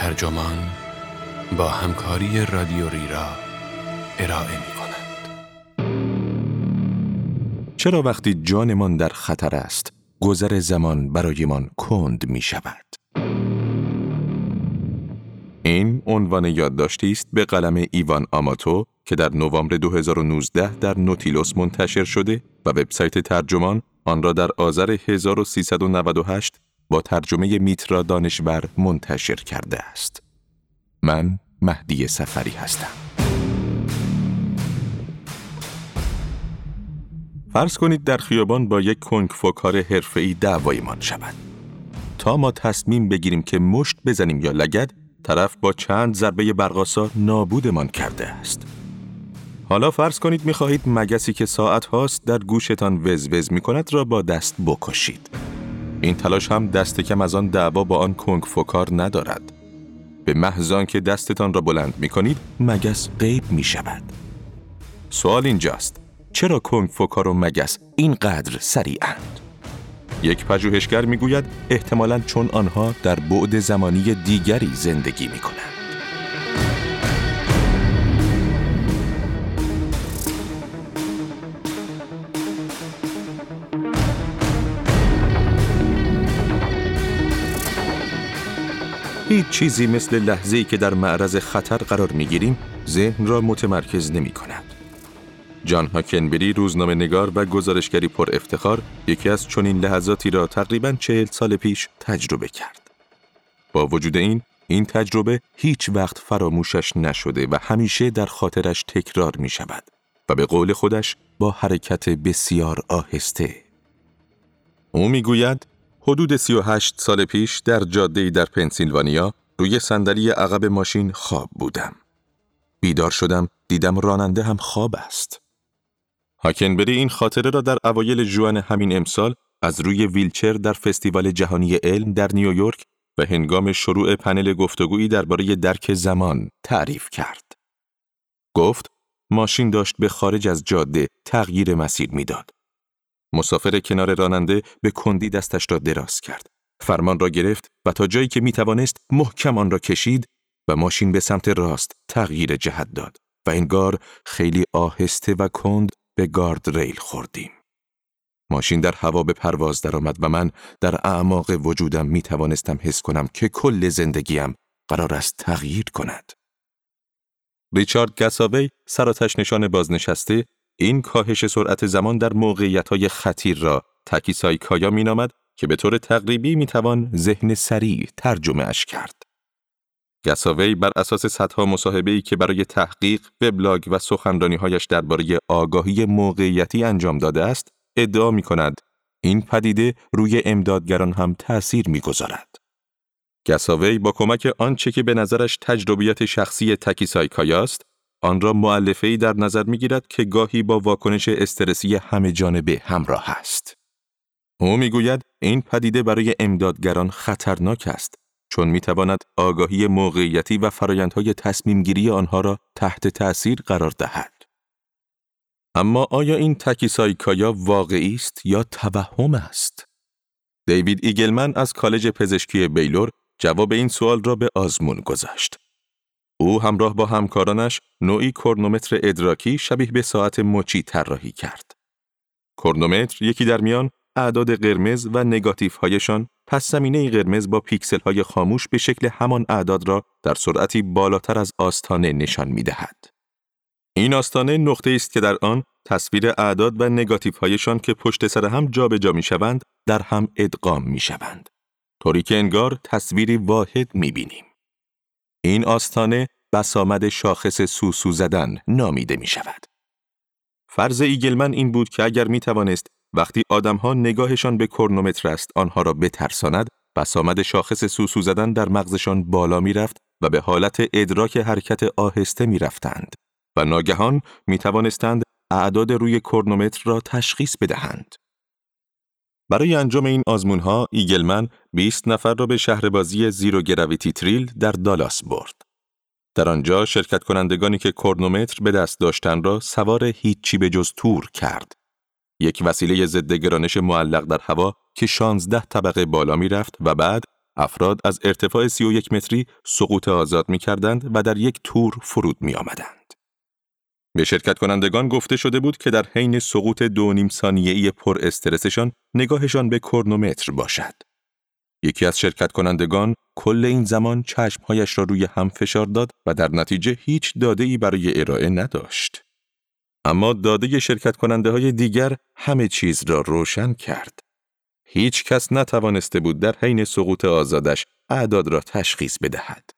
ترجمان با همکاری رادیو را ارائه می کند. چرا وقتی جانمان در خطر است گذر زمان برایمان کند می شود؟ این عنوان یادداشتی است به قلم ایوان آماتو که در نوامبر 2019 در نوتیلوس منتشر شده و وبسایت ترجمان آن را در آذر 1398 با ترجمه میترا دانشور منتشر کرده است. من مهدی سفری هستم. فرض کنید در خیابان با یک کنگ فکار حرفه‌ای دعوایمان شود. تا ما تصمیم بگیریم که مشت بزنیم یا لگد، طرف با چند ضربه برقاسا نابودمان کرده است. حالا فرض کنید می‌خواهید مگسی که ساعت هاست در گوشتان وزوز می کند را با دست بکشید. این تلاش هم دست کم از آن دعوا با آن کنگ فکار ندارد. به محضان که دستتان را بلند می کنید مگس غیب می شود. سوال اینجاست چرا کنگ فکار و مگس اینقدر سریعند؟ یک پژوهشگر می‌گوید احتمالاً چون آنها در بعد زمانی دیگری زندگی می کنند. هیچ چیزی مثل لحظه‌ای که در معرض خطر قرار می‌گیریم ذهن را متمرکز نمی کند. جان هاکنبری روزنامه نگار و گزارشگری پر افتخار یکی از چنین لحظاتی را تقریبا چهل سال پیش تجربه کرد. با وجود این، این تجربه هیچ وقت فراموشش نشده و همیشه در خاطرش تکرار می شود و به قول خودش با حرکت بسیار آهسته. او می‌گوید حدود 38 سال پیش در جاده در پنسیلوانیا روی صندلی عقب ماشین خواب بودم. بیدار شدم دیدم راننده هم خواب است. هاکنبری این خاطره را در اوایل جوان همین امسال از روی ویلچر در فستیوال جهانی علم در نیویورک و هنگام شروع پنل گفتگویی درباره درک زمان تعریف کرد. گفت ماشین داشت به خارج از جاده تغییر مسیر می‌داد. مسافر کنار راننده به کندی دستش را دراز کرد. فرمان را گرفت و تا جایی که می توانست محکم آن را کشید و ماشین به سمت راست تغییر جهت داد و انگار خیلی آهسته و کند به گارد ریل خوردیم. ماشین در هوا به پرواز درآمد و من در اعماق وجودم می توانستم حس کنم که کل زندگیم قرار است تغییر کند. ریچارد گساوی سراتش نشان بازنشسته این کاهش سرعت زمان در های خطیر را تکیسایکایا مینامد که به طور تقریبی می‌توان ذهن سریع ترجمه اش کرد. گساوی بر اساس صدها مصاحبه‌ای که برای تحقیق، وبلاگ و سخنرانی‌هایش درباره آگاهی موقعیتی انجام داده است، ادعا می کند این پدیده روی امدادگران هم تأثیر می‌گذارد. گساوی با کمک آنچه که به نظرش تجربیات شخصی تکیسایکایا است، آن را معلفه در نظر می گیرد که گاهی با واکنش استرسی همه جانبه همراه است. او می‌گوید این پدیده برای امدادگران خطرناک است چون می تواند آگاهی موقعیتی و فرایندهای تصمیم گیری آنها را تحت تأثیر قرار دهد. اما آیا این تکیسایکایا واقعی است یا توهم است؟ دیوید ایگلمن از کالج پزشکی بیلور جواب این سوال را به آزمون گذاشت. او همراه با همکارانش نوعی کرنومتر ادراکی شبیه به ساعت مچی طراحی کرد. کرنومتر یکی در میان اعداد قرمز و نگاتیف هایشان پس زمینه قرمز با پیکسل های خاموش به شکل همان اعداد را در سرعتی بالاتر از آستانه نشان می دهد. این آستانه نقطه است که در آن تصویر اعداد و نگاتیف هایشان که پشت سر هم جابجا می شوند در هم ادغام می شوند. طوری که انگار تصویری واحد می بینیم. این آستانه بسامد شاخص سوسو زدن نامیده می شود. فرض ایگلمن این بود که اگر می توانست وقتی آدمها نگاهشان به کرنومتر است آنها را بترساند بسامد شاخص سوسو زدن در مغزشان بالا می رفت و به حالت ادراک حرکت آهسته می رفتند و ناگهان می توانستند اعداد روی کرنومتر را تشخیص بدهند. برای انجام این آزمونها ایگلمن 20 نفر را به شهربازی زیرو گراویتی تریل در دالاس برد. در آنجا شرکت کنندگانی که کرنومتر به دست داشتن را سوار هیچی به جز تور کرد. یک وسیله ضد گرانش معلق در هوا که 16 طبقه بالا می رفت و بعد افراد از ارتفاع 31 متری سقوط آزاد می کردند و در یک تور فرود می آمدند. به شرکت کنندگان گفته شده بود که در حین سقوط دو نیم ثانیه‌ای پر استرسشان نگاهشان به کرنومتر باشد. یکی از شرکت کنندگان کل این زمان چشمهایش را روی هم فشار داد و در نتیجه هیچ داده ای برای ارائه نداشت. اما داده شرکت کننده های دیگر همه چیز را روشن کرد. هیچ کس نتوانسته بود در حین سقوط آزادش اعداد را تشخیص بدهد.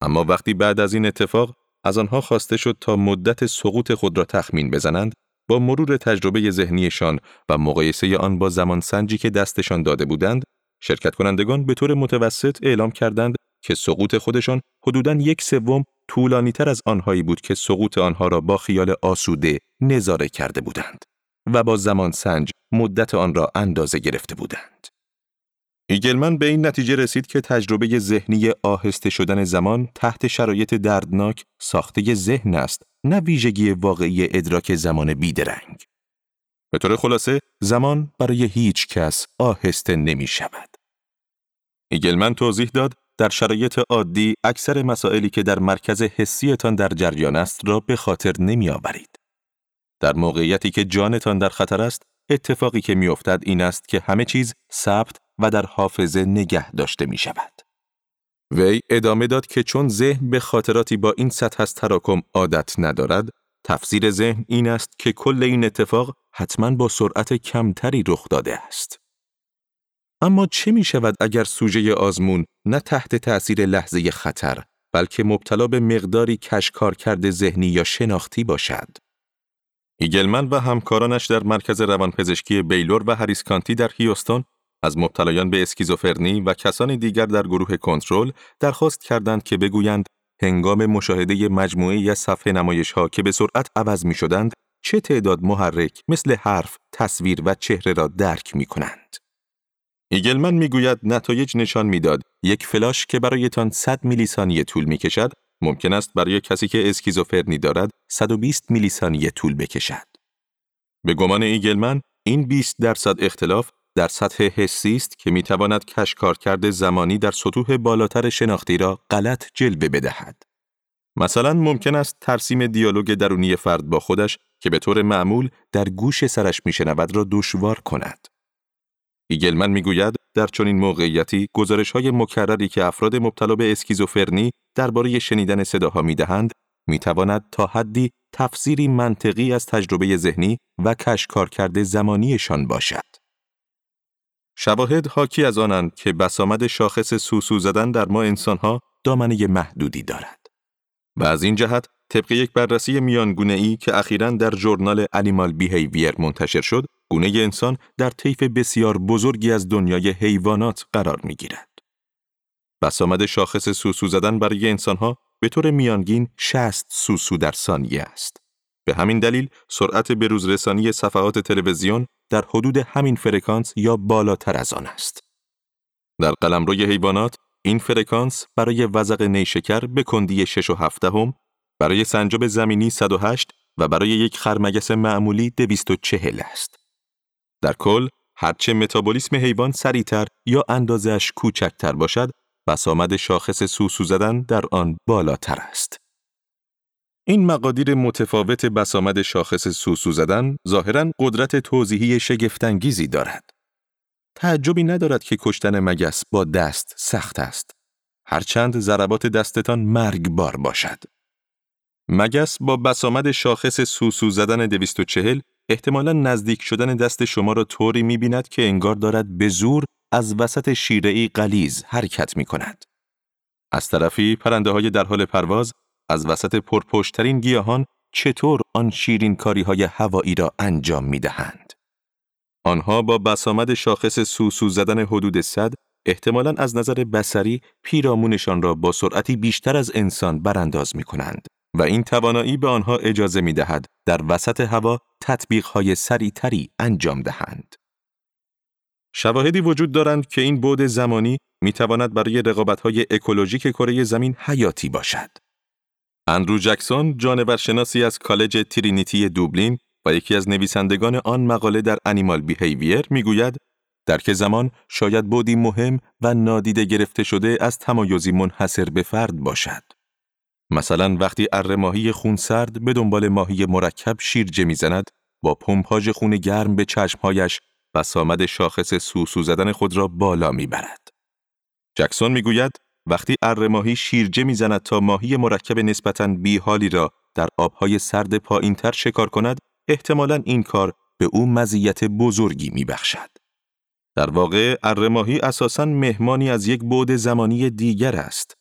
اما وقتی بعد از این اتفاق از آنها خواسته شد تا مدت سقوط خود را تخمین بزنند، با مرور تجربه ذهنیشان و مقایسه آن با زمان سنجی که دستشان داده بودند، شرکت کنندگان به طور متوسط اعلام کردند که سقوط خودشان حدوداً یک سوم طولانی تر از آنهایی بود که سقوط آنها را با خیال آسوده نظاره کرده بودند و با زمان سنج مدت آن را اندازه گرفته بودند. ایگلمن به این نتیجه رسید که تجربه ذهنی آهسته شدن زمان تحت شرایط دردناک ساخته ذهن است نه ویژگی واقعی ادراک زمان بیدرنگ. به طور خلاصه زمان برای هیچ کس آهسته نمی شود. ایگلمن توضیح داد در شرایط عادی اکثر مسائلی که در مرکز حسیتان در جریان است را به خاطر نمی آورید. در موقعیتی که جانتان در خطر است اتفاقی که میافتد این است که همه چیز ثبت و در حافظه نگه داشته می شود. وی ادامه داد که چون ذهن به خاطراتی با این سطح از تراکم عادت ندارد، تفسیر ذهن این است که کل این اتفاق حتما با سرعت کمتری رخ داده است. اما چه می شود اگر سوژه آزمون نه تحت تأثیر لحظه خطر بلکه مبتلا به مقداری کشکار کرده ذهنی یا شناختی باشد؟ ایگلمن و همکارانش در مرکز روانپزشکی بیلور و هریسکانتی در هیوستون از مبتلایان به اسکیزوفرنی و کسان دیگر در گروه کنترل درخواست کردند که بگویند هنگام مشاهده مجموعه از صفحه نمایش ها که به سرعت عوض می شدند چه تعداد محرک مثل حرف، تصویر و چهره را درک می کنند. ایگلمن می‌گوید نتایج نشان می‌داد یک فلاش که برایتان 100 میلی ثانیه طول می کشد ممکن است برای کسی که اسکیزوفرنی دارد 120 میلی ثانیه طول بکشد. به گمان ایگلمن این 20 درصد اختلاف در سطح حسی است که می‌تواند کشکار کرده زمانی در سطوح بالاتر شناختی را غلط جلوه بدهد. مثلا ممکن است ترسیم دیالوگ درونی فرد با خودش که به طور معمول در گوش سرش میشنود را دشوار کند. ایگلمن می‌گوید در چنین موقعیتی گزارش های مکرری که افراد مبتلا به اسکیزوفرنی درباره شنیدن صداها می‌دهند می‌تواند تا حدی تفسیری منطقی از تجربه ذهنی و کشکار کرده زمانیشان باشد. شواهد حاکی از آنند که بسامد شاخص سوسو زدن در ما انسانها دامنه محدودی دارد. و از این جهت طبق یک بررسی میانگونه ای که اخیرا در ژورنال انیمال بیهیویر منتشر شد، گونه انسان در طیف بسیار بزرگی از دنیای حیوانات قرار می گیرد. بسامد شاخص سوسو زدن برای انسانها به طور میانگین 60 سوسو در ثانیه است. به همین دلیل سرعت بروزرسانی صفحات تلویزیون در حدود همین فرکانس یا بالاتر از آن است. در قلمروی حیوانات این فرکانس برای وزق نیشکر به کندی 6 و 7 هم، برای سنجاب زمینی 108 و برای یک خرمگس معمولی 240 است. در کل هرچه متابولیسم حیوان سریعتر یا اندازش کوچکتر باشد بسامد شاخص سوسو زدن در آن بالاتر است. این مقادیر متفاوت بسامد شاخص سوسو زدن ظاهرا قدرت توضیحی شگفتانگیزی دارد. تعجبی ندارد که کشتن مگس با دست سخت است. هرچند ضربات دستتان مرگبار باشد. مگس با بسامد شاخص سوسو زدن 240 احتمالا نزدیک شدن دست شما را طوری می بیند که انگار دارد به زور از وسط شیره‌ای قلیز حرکت می کند. از طرفی پرنده های در حال پرواز از وسط پرپشترین گیاهان چطور آن شیرین کاری های هوایی را انجام می دهند. آنها با بسامد شاخص سوسو زدن حدود صد احتمالاً از نظر بسری پیرامونشان را با سرعتی بیشتر از انسان برانداز می کنند و این توانایی به آنها اجازه می دهد در وسط هوا تطبیق های سریعتری انجام دهند. شواهدی وجود دارند که این بعد زمانی می تواند برای رقابت های اکولوژیک کره زمین حیاتی باشد. اندرو جکسون جانورشناسی از کالج ترینیتی دوبلین و یکی از نویسندگان آن مقاله در انیمال بیهیویر می‌گوید درک زمان شاید بودی مهم و نادیده گرفته شده از تمایزی منحصر به فرد باشد. مثلا وقتی اره ماهی خونسرد به دنبال ماهی مرکب شیرجه می‌زند با پمپاژ خون گرم به چشمهایش بسامد شاخص سوسو زدن خود را بالا می‌برد. جکسون می‌گوید وقتی اره ماهی شیرجه می‌زند تا ماهی مرکب نسبتاً بیحالی را در آبهای سرد پایینتر شکار کند احتمالاً این کار به او مزیت بزرگی میبخشد. در واقع اره ماهی اساساً مهمانی از یک بعد زمانی دیگر است.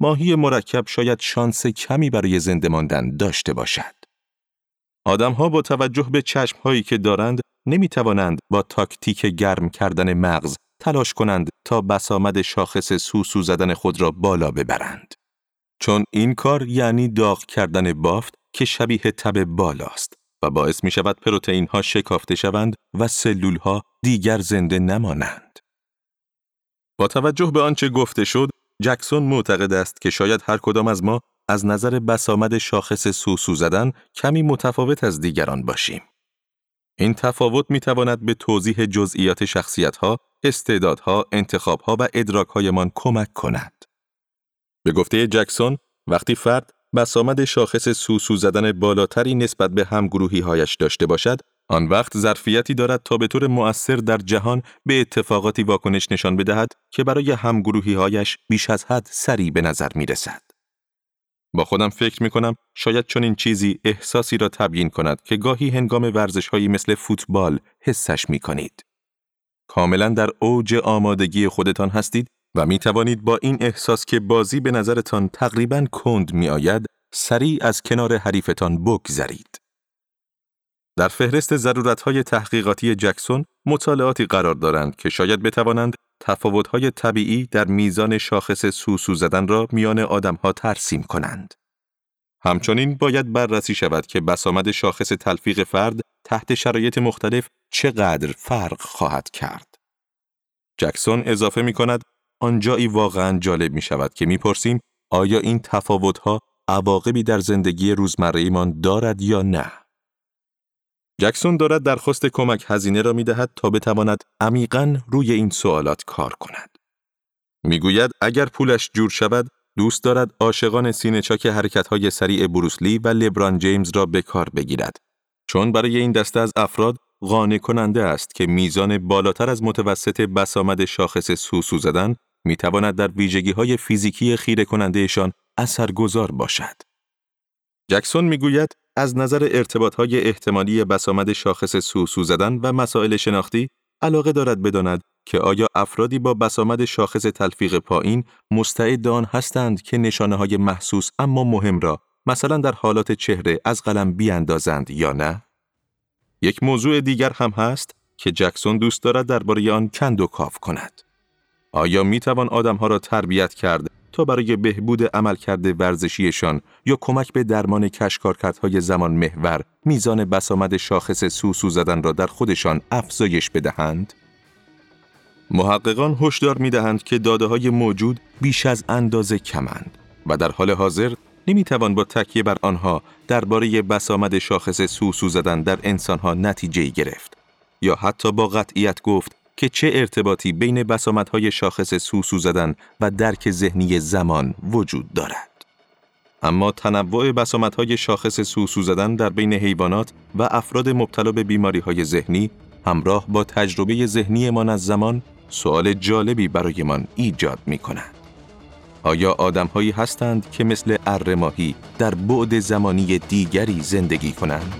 ماهی مرکب شاید شانس کمی برای زنده ماندن داشته باشد. آدمها با توجه به چشمهایی که دارند نمی توانند با تاکتیک گرم کردن مغز تلاش کنند تا بسامد شاخص سوسو زدن خود را بالا ببرند. چون این کار یعنی داغ کردن بافت که شبیه تب بالاست و باعث می شود پروتئین ها شکافته شوند و سلول ها دیگر زنده نمانند. با توجه به آنچه گفته شد، جکسون معتقد است که شاید هر کدام از ما از نظر بسامد شاخص سوسو زدن کمی متفاوت از دیگران باشیم. این تفاوت می تواند به توضیح جزئیات شخصیت ها، استعدادها، انتخاب ها و ادراک هایمان کمک کند. به گفته جکسون، وقتی فرد بسامد شاخص سوسو زدن بالاتری نسبت به همگروهی هایش داشته باشد، آن وقت ظرفیتی دارد تا به طور مؤثر در جهان به اتفاقاتی واکنش نشان بدهد که برای همگروهی هایش بیش از حد سریع به نظر می رسد. با خودم فکر می کنم شاید چون این چیزی احساسی را تبیین کند که گاهی هنگام ورزش هایی مثل فوتبال حسش می کنید. کاملا در اوج آمادگی خودتان هستید و می توانید با این احساس که بازی به نظرتان تقریبا کند می آید سریع از کنار حریفتان بگذرید. در فهرست های تحقیقاتی جکسون مطالعاتی قرار دارند که شاید بتوانند های طبیعی در میزان شاخص سوسو زدن را میان آدمها ترسیم کنند. همچنین باید بررسی شود که بسامد شاخص تلفیق فرد تحت شرایط مختلف چقدر فرق خواهد کرد. جکسون اضافه می کند آنجایی واقعا جالب می شود که می‌پرسیم آیا این ها عواقبی در زندگی روزمره ایمان دارد یا نه؟ جکسون دارد درخواست کمک هزینه را می دهد تا بتواند عمیقا روی این سوالات کار کند. می‌گوید اگر پولش جور شود دوست دارد عاشقان سینهچاک حرکت‌های سریع بروسلی و لبران جیمز را به کار بگیرد چون برای این دسته از افراد قانع کننده است که میزان بالاتر از متوسط بسامد شاخص سوسو زدن می تواند در ویژگی های فیزیکی خیره کنندهشان اثرگذار باشد. جکسون می‌گوید از نظر ارتباط های احتمالی بسامد شاخص سوسو زدن و مسائل شناختی علاقه دارد بداند که آیا افرادی با بسامد شاخص تلفیق پایین مستعد آن هستند که نشانه های محسوس اما مهم را مثلا در حالات چهره از قلم بیاندازند یا نه؟ یک موضوع دیگر هم هست که جکسون دوست دارد درباره آن کند و کاف کند. آیا می توان آدمها را تربیت کرد تا برای بهبود عملکرد ورزشیشان یا کمک به درمان کشکارکردهای زمان محور میزان بسامد شاخص سوسو زدن را در خودشان افزایش بدهند؟ محققان هشدار می دهند که داده های موجود بیش از اندازه کمند و در حال حاضر نمی توان با تکیه بر آنها درباره بسامد شاخص سوسو زدن در انسانها نتیجه گرفت یا حتی با قطعیت گفت که چه ارتباطی بین بسامدهای شاخص سوسو زدن و درک ذهنی زمان وجود دارد. اما تنوع بسامدهای شاخص سوسو زدن در بین حیوانات و افراد مبتلا به بیماری های ذهنی همراه با تجربه ذهنیمان از زمان سوال جالبی برایمان ایجاد می کند. آیا آدمهایی هستند که مثل اره در بعد زمانی دیگری زندگی کنند؟